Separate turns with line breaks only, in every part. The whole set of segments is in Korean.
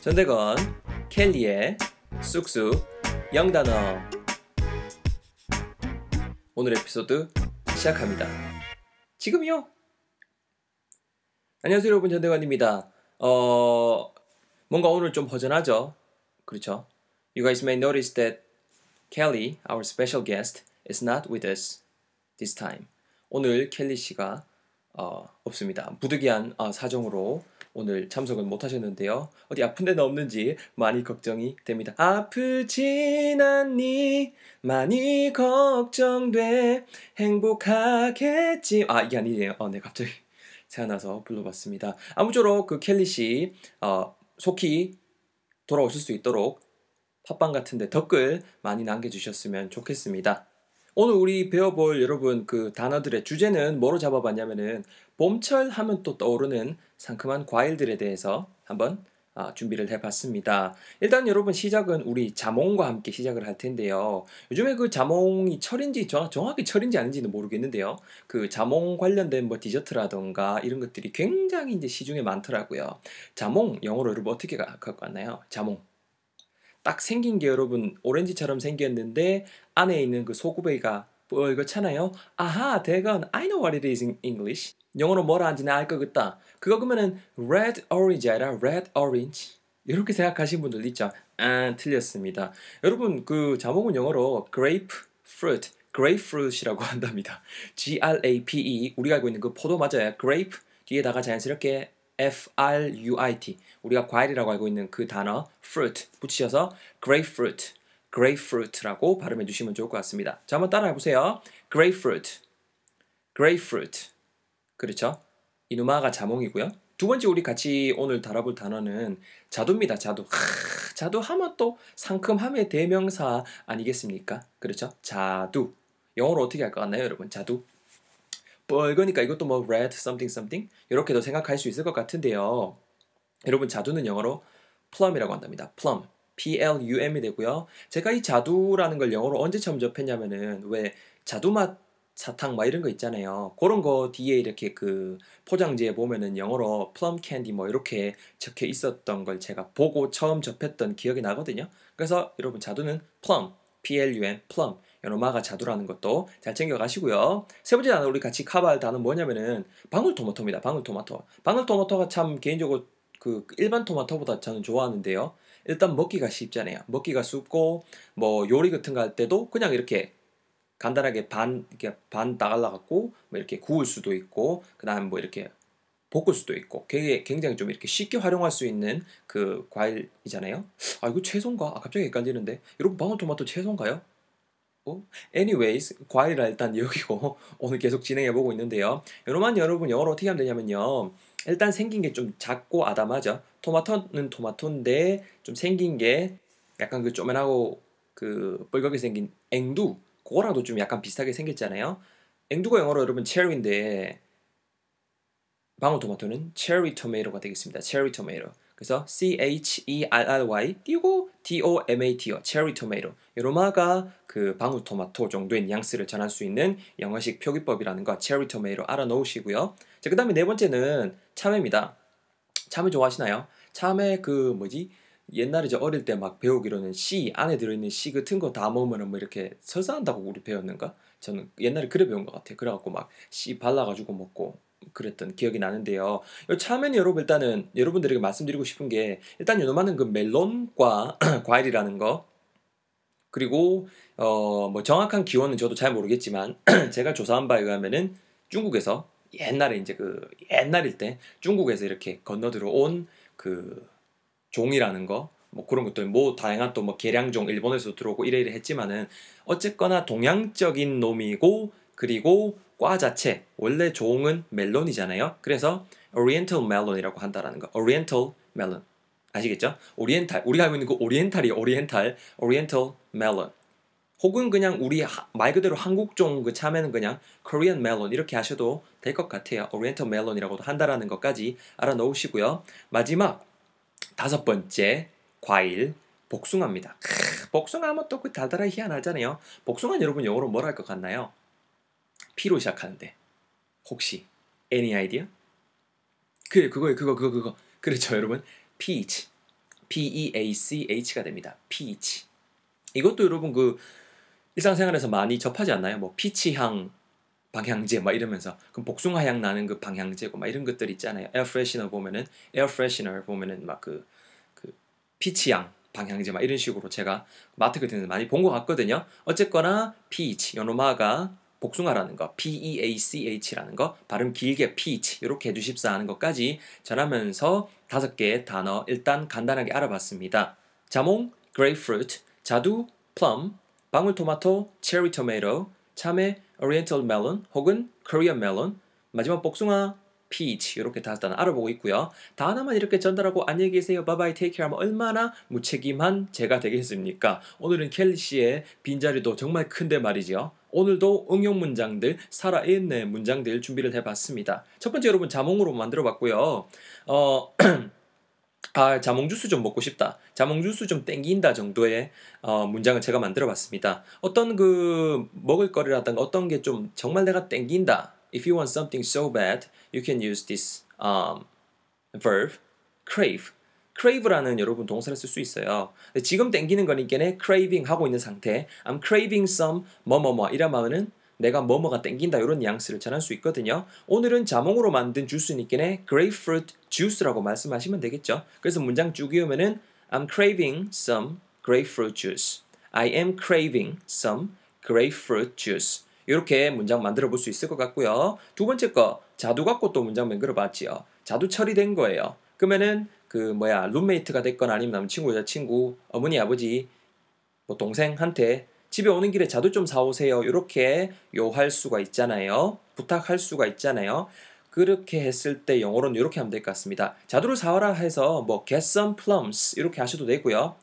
전대건 켈리의 쑥쑥 영단어 오늘 에피소드 시작합니다. 지금요. 안녕하세요 여러분 전대건입니다. 어 뭔가 오늘 좀 허전하죠? 그렇죠? You guys may notice that Kelly, our special guest, is not with us this time. 오늘 켈리 씨가 어, 없습니다. 부득이한 어, 사정으로 오늘 참석은 못 하셨는데요. 어디 아픈 데는 없는지 많이 걱정이 됩니다. 아프진 않니? 많이 걱정돼. 행복하겠지. 아, 이게 아니에요. 어, 네, 갑자기 생각나서 불러봤습니다. 아무쪼록 그 켈리 씨, 어, 속히 돌아오실 수 있도록 팟빵 같은데 댓글 많이 남겨주셨으면 좋겠습니다. 오늘 우리 배워볼 여러분 그 단어들의 주제는 뭐로 잡아봤냐면은 봄철 하면 또 떠오르는 상큼한 과일들에 대해서 한번 아, 준비를 해봤습니다. 일단 여러분 시작은 우리 자몽과 함께 시작을 할 텐데요. 요즘에 그 자몽이 철인지 정, 정확히 철인지 아닌지는 모르겠는데요. 그 자몽 관련된 뭐 디저트라던가 이런 것들이 굉장히 이제 시중에 많더라고요. 자몽 영어로 여러분 어떻게 갖고 왔나요? 자몽. 딱 생긴 게 여러분 오렌지처럼 생겼는데 안에 있는 그 소구베이가 뭐 이거잖아요. 아하, 대건 I know what it is in English. 영어로 뭐라 하는지 알것 같다. 그거 그러면은 red orange 아니라 red orange. 이렇게 생각하시는 분들 있죠. 아, 틀렸습니다. 여러분 그 자몽은 영어로 grape fruit, grapefruit이라고 한답니다. G R A P E 우리가 알고 있는 그 포도 맞아요. grape 뒤에다가 자연스럽게 F-R-U-I-T 우리가 과일이라고 알고 있는 그 단어 fruit 붙이셔서 grapefruit, grapefruit라고 발음해 주시면 좋을 것 같습니다. 자 한번 따라해 보세요. grapefruit, grapefruit 그렇죠? 이누마가 자몽이고요. 두 번째 우리 같이 오늘 다뤄볼 단어는 자두입니다. 자두. 하, 자두 하면 또 상큼함의 대명사 아니겠습니까? 그렇죠? 자두. 영어로 어떻게 할 것 같나요, 여러분? 자두. 뻘거니까 이것도 뭐 red something something 이렇게도 생각할 수 있을 것 같은데요. 여러분 자두는 영어로 plum이라고 한답니다. plum. P-L-U-M이 되고요. 제가 이 자두라는 걸 영어로 언제 처음 접했냐면은 왜 자두맛 사탕 막 이런 거 있잖아요. 그런 거 뒤에 이렇게 그 포장지에 보면은 영어로 plum candy 뭐 이렇게 적혀 있었던 걸 제가 보고 처음 접했던 기억이 나거든요. 그래서 여러분 자두는 plum, P-L-U-M, plum. 연어마가 자두라는 것도 잘 챙겨 가시고요. 세 번째 단어 우리 같이 커버할 단어 뭐냐면은 방울토마토입니다. 방울토마토. 방울토마토가 참 개인적으로 그 일반 토마토보다 저는 좋아하는데요. 일단 먹기가 쉽잖아요. 먹기가 쉽고 뭐 요리 같은 거 할 때도 그냥 이렇게 간단하게 반 이렇게 반 따갈라 갖고 뭐 이렇게 구울 수도 있고 그다음 뭐 이렇게 볶을 수도 있고 되게 굉장히 좀 이렇게 쉽게 활용할 수 있는 그 과일이잖아요. 아 이거 채소인가? 아 갑자기 헷갈리는데 여러분 방울토마토 채소인가요? 어? anyways 과일을 일단 여기고 오늘 계속 진행해 보고 있는데요. 여러분 여러분 영어로 어떻게 하면 되냐면요. 일단 생긴 게 좀 작고 아담하죠. 토마토는 토마토인데 좀 생긴 게 약간 그 쪼맨하고 그 뻘겋게 생긴 앵두 그거랑도 좀 약간 비슷하게 생겼잖아요. 앵두가 영어로 여러분 체리인데 방울토마토는 체리 토마토가 되겠습니다. 체리 토마토. 그래서 C H E R R Y 띄고 T O M A T요. 체리 토마토. 로마가 그 방울 토마토 정도의 뉘앙스를 전할 수 있는 영어식 표기법이라는 거 체리 토마토 알아 놓으시고요. 자, 그다음에 네 번째는 참외입니다. 참외 좋아하시나요? 참외 그 뭐지? 옛날에 저 어릴 때 막 배우기로는 씨 안에 들어있는 씨 같은 거 다 먹으면 뭐 이렇게 설사한다고 우리 배웠는가? 저는 옛날에 그래 배운 것 같아요. 그래갖고 막 씨 발라가지고 먹고 그랬던 기억이 나는데요. 이 참외는 여러분 일단은 여러분들에게 말씀드리고 싶은 게 일단 요놈하는 그 멜론과 과일이라는 거 그리고 어 뭐 정확한 기원은 저도 잘 모르겠지만 제가 조사한 바에 의하면은 중국에서 옛날에 이제 그 옛날일 때 중국에서 이렇게 건너 들어온 그 종이라는 거, 뭐 그런 것들, 뭐 다양한 또 뭐 계량종 일본에서 들어오고 이래 이래 했지만은 어쨌거나 동양적인 놈이고 그리고 과 자체 원래 종은 멜론이잖아요. 그래서 Oriental Melon이라고 한다라는 거. Oriental Melon 아시겠죠? 오리엔탈 우리가 알고 있는 그 오리엔탈이 오리엔탈 Oriental Melon. 혹은 그냥 우리 말 그대로 한국종 그 참외는 그냥 Korean melon 이렇게 하셔도 될 것 같아요. Oriental melon이라고도 한다라는 것까지 알아놓으시고요. 마지막 다섯 번째 과일 복숭아입니다. 크, 복숭아 하면 또 그 달달하게 희한하잖아요. 복숭아 여러분 영어로 뭐라 할 것 같나요? P로 시작하는데 혹시 any idea? 그래 그거예요 그거 그거 그거 그렇죠 여러분 peach P-E-A-C-H가 됩니다. peach. 이것도 여러분 그 일상생활에서 많이 접하지 않나요? 뭐 peach 향 방향제 막 이러면서 그럼 복숭아 향 나는 그 방향제고 막 이런 것들 있잖아요. air freshener 보면은 air freshener 보면은 막 그 그 peach 향 방향제 막 이런 식으로 제가 마트 같은 데서 많이 본 것 같거든요. 어쨌거나 peach 요노마가 복숭아라는 거 P-E-A-C-H라는 거 발음 길게 peach 이렇게 해주십사 하는 것까지 전하면서 다섯 개의 단어 일단 간단하게 알아봤습니다. 자몽, grapefruit, 자두, plum, 방울토마토, cherry tomato, 참외, oriental melon 혹은 korean melon, 마지막 복숭아, peach 이렇게 다섯 단어 알아보고 있고요. 다 하나만 이렇게 전달하고 안녕히 계세요, take care 하면 얼마나 무책임한 제가 되겠습니까? 오늘은 켈리 씨의 빈자리도 정말 큰데 말이죠. 오늘도 응용 문장들, 살아있는 문장들 준비를 해봤습니다. 첫 번째 여러분 자몽으로 만들어봤고요. 어, 아, 자몽 주스 좀 먹고 싶다. 자몽 주스 좀 땡긴다 정도의 어, 문장을 제가 만들어 봤습니다. 어떤 그 먹을 거리라든가 어떤 게 좀 정말 내가 땡긴다. If you want something so bad, you can use this um, verb, crave. crave라는 여러분 동사를 쓸 수 있어요. 지금 땡기는 거니까 craving 하고 있는 상태. I'm craving some 뭐뭐뭐 이런 말은 내가 뭐뭐가 땡긴다 이런 뉘앙스를 전할 수 있거든요. 오늘은 자몽으로 만든 주스니까 grapefruit juice라고 말씀하시면 되겠죠. 그래서 문장 쭉 이으면은 I'm craving some grapefruit juice. I am craving some grapefruit juice. 이렇게 문장 만들어 볼 수 있을 것 같고요. 두 번째 거 자두 갖고 또 문장 만들어 봤지요. 자두 처리된 거예요. 그러면은 그 뭐야 룸메이트가 됐거나 아니면 남친구 여자친구 어머니 아버지 뭐 동생한테 집에 오는 길에 자두 좀 사오세요. 이렇게 요할 수가 있잖아요. 부탁할 수가 있잖아요. 그렇게 했을 때 영어로는 이렇게 하면 될 것 같습니다. 자두를 사와라 해서 뭐 get some plums 이렇게 하셔도 되고요.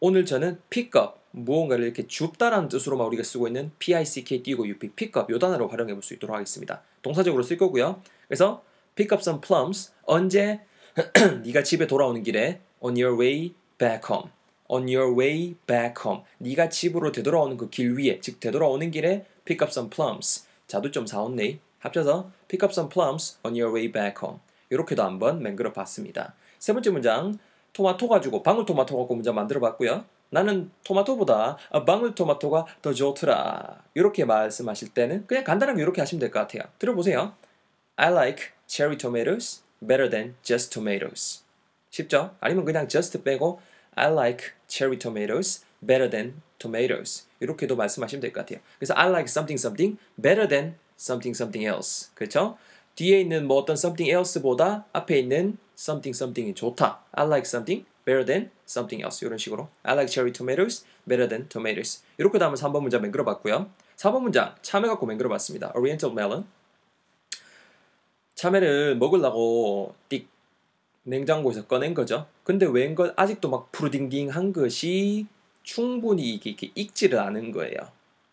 오늘 저는 pick up 무언가를 이렇게 줍다라는 뜻으로만 우리가 쓰고 있는 pick 띄고 up pick up 요 단어로 활용해 볼 수 있도록 하겠습니다. 동사적으로 쓸 거고요. 그래서 pick up some plums. 언제? 네가 집에 돌아오는 길에 on your way back home. On your way back home. 네가 집으로 되돌아오는 그 길 위에, 즉 되돌아오는 길에 pick up some plums. 자두 좀 사왔네. 합쳐서 pick up some plums on your way back home. 이렇게도 한번 맹글어 봤습니다. 세 번째 문장 토마토 가지고 방울토마토 갖고 문장 만들어 봤고요. 나는 토마토보다 방울토마토가 더 좋더라. 이렇게 말씀하실 때는 그냥 간단하게 이렇게 하시면 될 것 같아요. 들어보세요. I like cherry tomatoes better than just tomatoes. 쉽죠? 아니면 그냥 just 빼고 I like cherry tomatoes better than tomatoes. 이렇게도 말씀하시면 될 것 같아요. 그래서 I like something something better than something something else. 그렇죠? 뒤에 있는 뭐 어떤 something else보다 앞에 있는 something something이 좋다. I like something better than something else. 이런 식으로 I like cherry tomatoes better than tomatoes. 이렇게 다음에 3번 문장 맹글어 봤고요. 4번 문장 참외 갖고 맹글어 봤습니다. Oriental melon 참외를 먹으려고 띡 냉장고에서 꺼낸 거죠. 근데 웬걸 아직도 막 푸르딩딩한 것이 충분히 이게 이렇게 익지를 않은 거예요.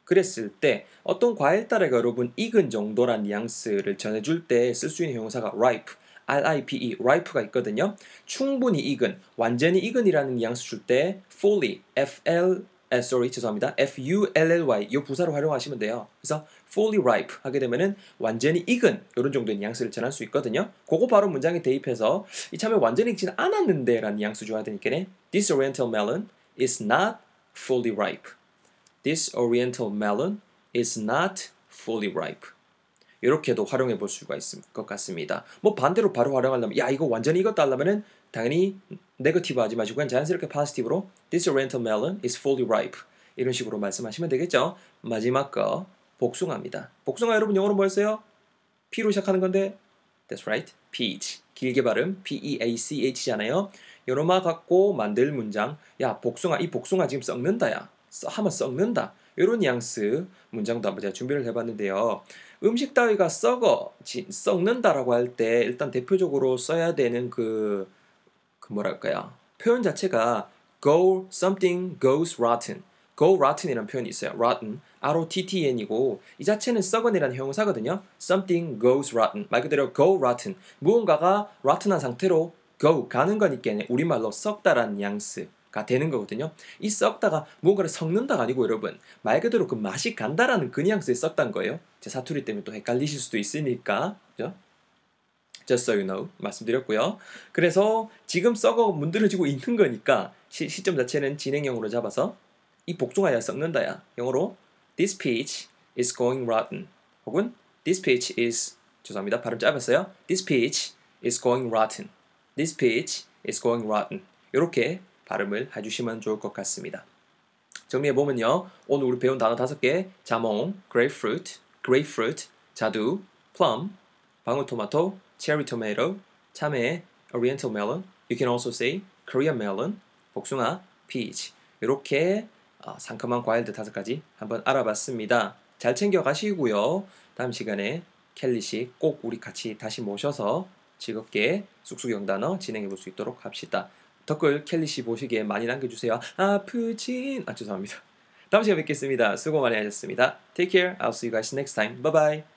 그랬을 때 어떤 과일 따라가 여러분 익은 정도란 뉘앙스를 전해줄 때 쓸 수 있는 형용사가 ripe, R-I-P-E, ripe가 있거든요. 충분히 익은, 완전히 익은이라는 뉘앙스 줄 때 fully, F-L 아, sorry 죄송합니다. F-U-L-L-Y 이 부사로 활용하시면 돼요. 그래서 fully ripe 하게 되면은 완전히 익은 이런 정도의 뉘앙스를 전할 수 있거든요. 그거 바로 문장에 대입해서 이참에 완전히 익지는 않았는데 라는 뉘앙스 줘야 되니까 This oriental melon is not fully ripe. This oriental melon is not fully ripe. 이렇게도 활용해 볼 수가 있을 것 같습니다. 뭐 반대로 바로 활용하려면 야 이거 완전히 익었다 하려면은 당연히 네거티브 하지 마시고 그냥 자연스럽게 파지티브로 This oriental melon is fully ripe 이런 식으로 말씀하시면 되겠죠. 마지막 거 복숭아입니다. 복숭아 여러분 영어로 뭐였어요? P로 시작하는 건데 That's right. peach. 길게 발음 P-E-A-C-H잖아요. 요로마 갖고 만들 문장 야 복숭아 이 복숭아 지금 썩는다 야 하면 썩는다 이런 뉘앙스 문장도 한번 제가 준비를 해봤는데요. 음식 따위가 썩어 썩는다라고 할 때 일단 대표적으로 써야 되는 그, 그 뭐랄까요 표현 자체가 go something goes rotten go rotten이라는 표현이 있어요. rotten, R-O-T-T-N이고 이 자체는 썩은이라는 형용사거든요. something goes rotten 말 그대로 go rotten 무언가가 rotten한 상태로 go 가는 거니까 우리말로 썩다라는 뉘앙스가 되는 거거든요. 이 썩다가 무언가를 섞는다가 아니고 여러분 말 그대로 그 맛이 간다라는 그 뉘앙스에 썩단 거예요. 제 사투리 때문에 또 헷갈리실 수도 있으니까 그죠? just so you know 말씀드렸고요. 그래서 지금 썩어 문드러지고 있는 거니까 시, 시점 자체는 진행형으로 잡아서 이 복숭아야 썩는다야 영어로 this peach is going rotten 혹은 this peach is 죄송합니다 발음 짧았어요. this peach is going rotten this peach is going rotten 이렇게 발음을 해주시면 좋을 것 같습니다. 정리해 보면요. 오늘 우리 배운 단어 다섯 개: 자몽, grapefruit, grapefruit, 자두, plum, 방울토마토, cherry tomato, 참외, oriental melon. You can also say Korean melon, 복숭아, peach. 이렇게 어, 상큼한 과일들 다섯 가지 한번 알아봤습니다. 잘 챙겨 가시고요. 다음 시간에 켈리 씨 꼭 우리 같이 다시 모셔서 즐겁게 쑥쑥 영단어 진행해 볼 수 있도록 합시다. 댓글 켈리 씨 보시기에 많이 남겨주세요. 아프진 아 죄송합니다. 다음 시간에 뵙겠습니다. 수고 많이 하셨습니다. Take care. I'll see you guys next time. Bye bye.